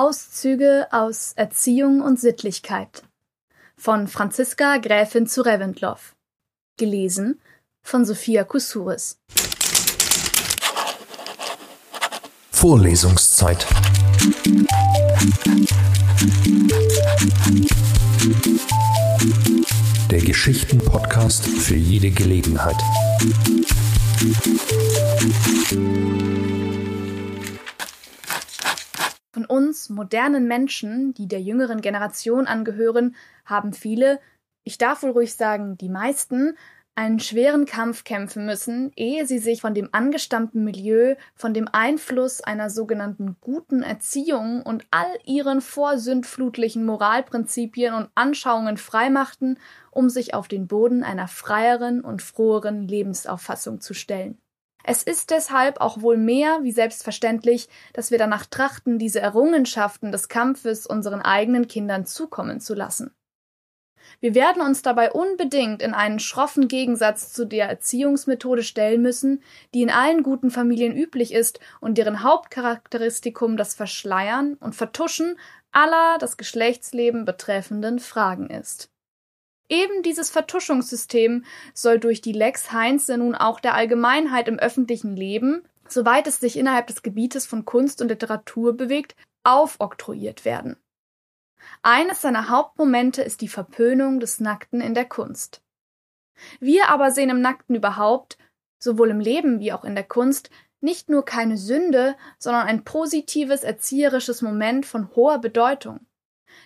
Auszüge aus Erziehung und Sittlichkeit von Franziska Gräfin zu Reventlow. Gelesen von Sophia Kusuris. Vorlesungszeit. Der Geschichten-Podcast für jede Gelegenheit. Modernen Menschen, die der jüngeren Generation angehören, haben viele, ich darf wohl ruhig sagen, die meisten, einen schweren Kampf kämpfen müssen, ehe sie sich von dem angestammten Milieu, von dem Einfluss einer sogenannten guten Erziehung und all ihren vorsündflutlichen Moralprinzipien und Anschauungen freimachten, um sich auf den Boden einer freieren und froheren Lebensauffassung zu stellen. Es ist deshalb auch wohl mehr wie selbstverständlich, dass wir danach trachten, diese Errungenschaften des Kampfes unseren eigenen Kindern zukommen zu lassen. Wir werden uns dabei unbedingt in einen schroffen Gegensatz zu der Erziehungsmethode stellen müssen, die in allen guten Familien üblich ist und deren Hauptcharakteristikum das Verschleiern und Vertuschen aller das Geschlechtsleben betreffenden Fragen ist. Eben dieses Vertuschungssystem soll durch die Lex Heinze nun auch der Allgemeinheit im öffentlichen Leben, soweit es sich innerhalb des Gebietes von Kunst und Literatur bewegt, aufoktroyiert werden. Eines seiner Hauptmomente ist die Verpönung des Nackten in der Kunst. Wir aber sehen im Nackten überhaupt, sowohl im Leben wie auch in der Kunst, nicht nur keine Sünde, sondern ein positives erzieherisches Moment von hoher Bedeutung.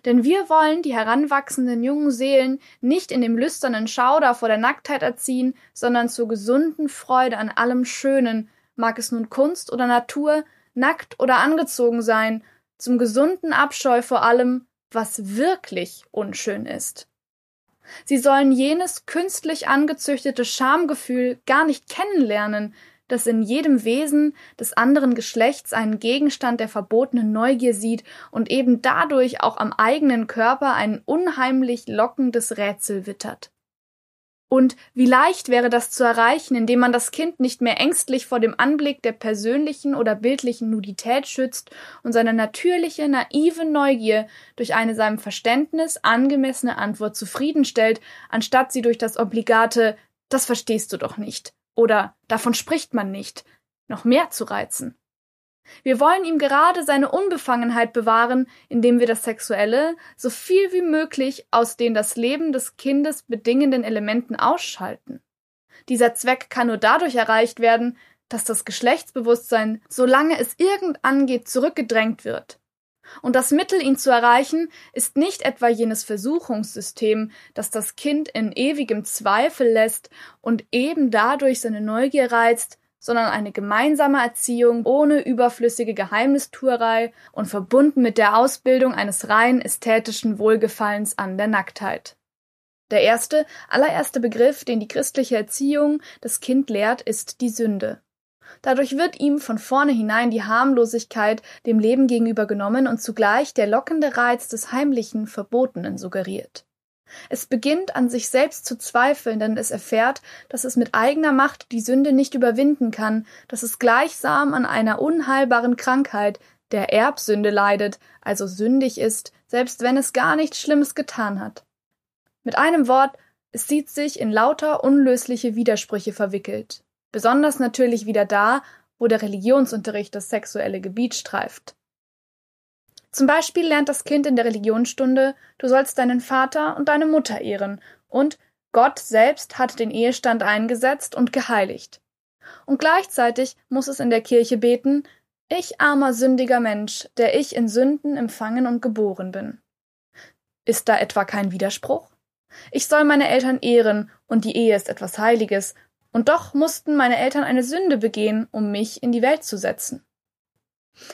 Denn wir wollen die heranwachsenden jungen Seelen nicht in dem lüsternen Schauder vor der Nacktheit erziehen, sondern zur gesunden Freude an allem Schönen, mag es nun Kunst oder Natur, nackt oder angezogen sein, zum gesunden Abscheu vor allem, was wirklich unschön ist. Sie sollen jenes künstlich angezüchtete Schamgefühl gar nicht kennenlernen, das in jedem Wesen des anderen Geschlechts einen Gegenstand der verbotenen Neugier sieht und eben dadurch auch am eigenen Körper ein unheimlich lockendes Rätsel wittert. Und wie leicht wäre das zu erreichen, indem man das Kind nicht mehr ängstlich vor dem Anblick der persönlichen oder bildlichen Nudität schützt und seine natürliche, naive Neugier durch eine seinem Verständnis angemessene Antwort zufriedenstellt, anstatt sie durch das obligate Das verstehst du doch nicht oder davon spricht man nicht, noch mehr zu reizen. Wir wollen ihm gerade seine Unbefangenheit bewahren, indem wir das Sexuelle so viel wie möglich aus den das Leben des Kindes bedingenden Elementen ausschalten. Dieser Zweck kann nur dadurch erreicht werden, dass das Geschlechtsbewusstsein, solange es irgend angeht, zurückgedrängt wird. Und das Mittel, ihn zu erreichen, ist nicht etwa jenes Versuchungssystem, das das Kind in ewigem Zweifel lässt und eben dadurch seine Neugier reizt, sondern eine gemeinsame Erziehung ohne überflüssige Geheimnistuerei und verbunden mit der Ausbildung eines rein ästhetischen Wohlgefallens an der Nacktheit. Der erste, allererste Begriff, den die christliche Erziehung das Kind lehrt, ist die Sünde. Dadurch wird ihm von vornherein die Harmlosigkeit dem Leben gegenüber genommen und zugleich der lockende Reiz des heimlichen, Verbotenen suggeriert. Es beginnt an sich selbst zu zweifeln, denn es erfährt, dass es mit eigener Macht die Sünde nicht überwinden kann, dass es gleichsam an einer unheilbaren Krankheit, der Erbsünde leidet, also sündig ist, selbst wenn es gar nichts Schlimmes getan hat. Mit einem Wort, es sieht sich in lauter unlösliche Widersprüche verwickelt besonders natürlich wieder da, wo der Religionsunterricht das sexuelle Gebiet streift. Zum Beispiel lernt das Kind in der Religionsstunde, du sollst deinen Vater und deine Mutter ehren und Gott selbst hat den Ehestand eingesetzt und geheiligt. Und gleichzeitig muss es in der Kirche beten, ich armer sündiger Mensch, der ich in Sünden empfangen und geboren bin. Ist da etwa kein Widerspruch? Ich soll meine Eltern ehren, und die Ehe ist etwas Heiliges, und doch mussten meine Eltern eine Sünde begehen, um mich in die Welt zu setzen.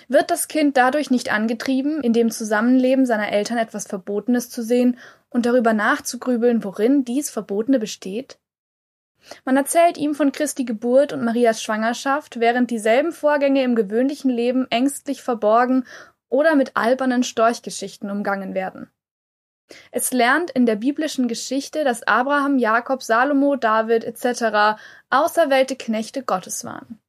Wird das Kind dadurch nicht angetrieben, in dem Zusammenleben seiner Eltern etwas Verbotenes zu sehen und darüber nachzugrübeln, worin dies Verbotene besteht? Man erzählt ihm von Christi Geburt und Marias Schwangerschaft, während dieselben Vorgänge im gewöhnlichen Leben ängstlich verborgen oder mit albernen Storchgeschichten umgangen werden. Es lernt in der biblischen Geschichte, dass Abraham, Jakob, Salomo, David etc. auserwählte Knechte Gottes waren.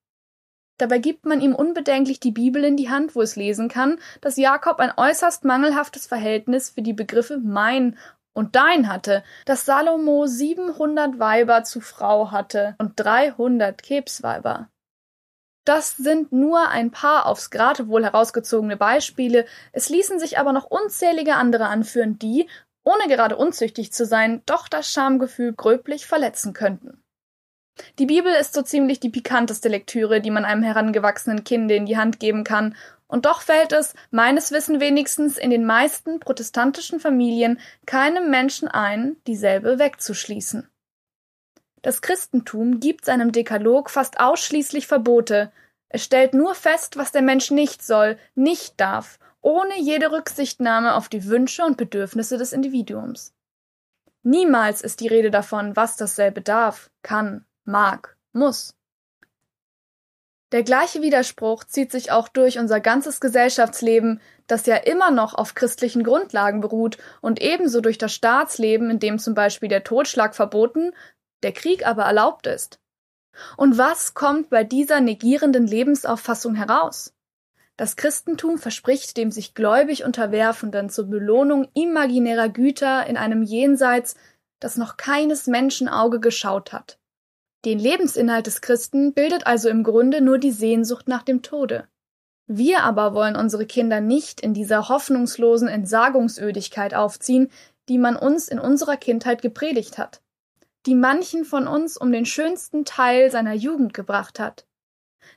Dabei gibt man ihm unbedenklich die Bibel in die Hand, wo es lesen kann, dass Jakob ein äußerst mangelhaftes Verhältnis für die Begriffe mein und dein hatte, dass Salomo 700 Weiber zu Frau hatte und 300 Kebsweiber. Das sind nur ein paar aufs Geratewohl herausgezogene Beispiele, es ließen sich aber noch unzählige andere anführen, die, ohne gerade unzüchtig zu sein, doch das Schamgefühl gröblich verletzen könnten. Die Bibel ist so ziemlich die pikanteste Lektüre, die man einem herangewachsenen Kinde in die Hand geben kann, und doch fällt es, meines Wissen wenigstens, in den meisten protestantischen Familien keinem Menschen ein, dieselbe wegzuschließen. Das Christentum gibt seinem Dekalog fast ausschließlich Verbote. Es stellt nur fest, was der Mensch nicht soll, nicht darf, ohne jede Rücksichtnahme auf die Wünsche und Bedürfnisse des Individuums. Niemals ist die Rede davon, was dasselbe darf, kann, mag, muss. Der gleiche Widerspruch zieht sich auch durch unser ganzes Gesellschaftsleben, das ja immer noch auf christlichen Grundlagen beruht und ebenso durch das Staatsleben, in dem zum Beispiel der Totschlag verboten, der Krieg aber erlaubt ist. Und was kommt bei dieser negierenden Lebensauffassung heraus? Das Christentum verspricht dem sich gläubig Unterwerfenden zur Belohnung imaginärer Güter in einem Jenseits, das noch keines Menschenauge geschaut hat. Den Lebensinhalt des Christen bildet also im Grunde nur die Sehnsucht nach dem Tode. Wir aber wollen unsere Kinder nicht in dieser hoffnungslosen Entsagungsödigkeit aufziehen, die man uns in unserer Kindheit gepredigt hat, die manchen von uns um den schönsten Teil seiner Jugend gebracht hat.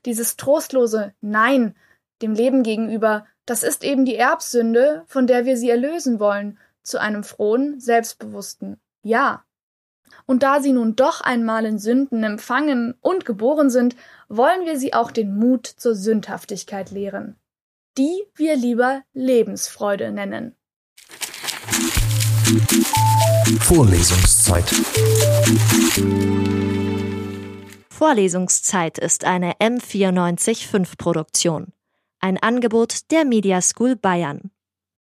Dieses trostlose Nein dem Leben gegenüber, das ist eben die Erbsünde, von der wir sie erlösen wollen, zu einem frohen, selbstbewussten Ja. Und da sie nun doch einmal in Sünden empfangen und geboren sind, wollen wir sie auch den Mut zur Sündhaftigkeit lehren, die wir lieber Lebensfreude nennen. Vorlesungszeit. Vorlesungszeit ist eine M945 Produktion. Ein Angebot der Media School Bayern.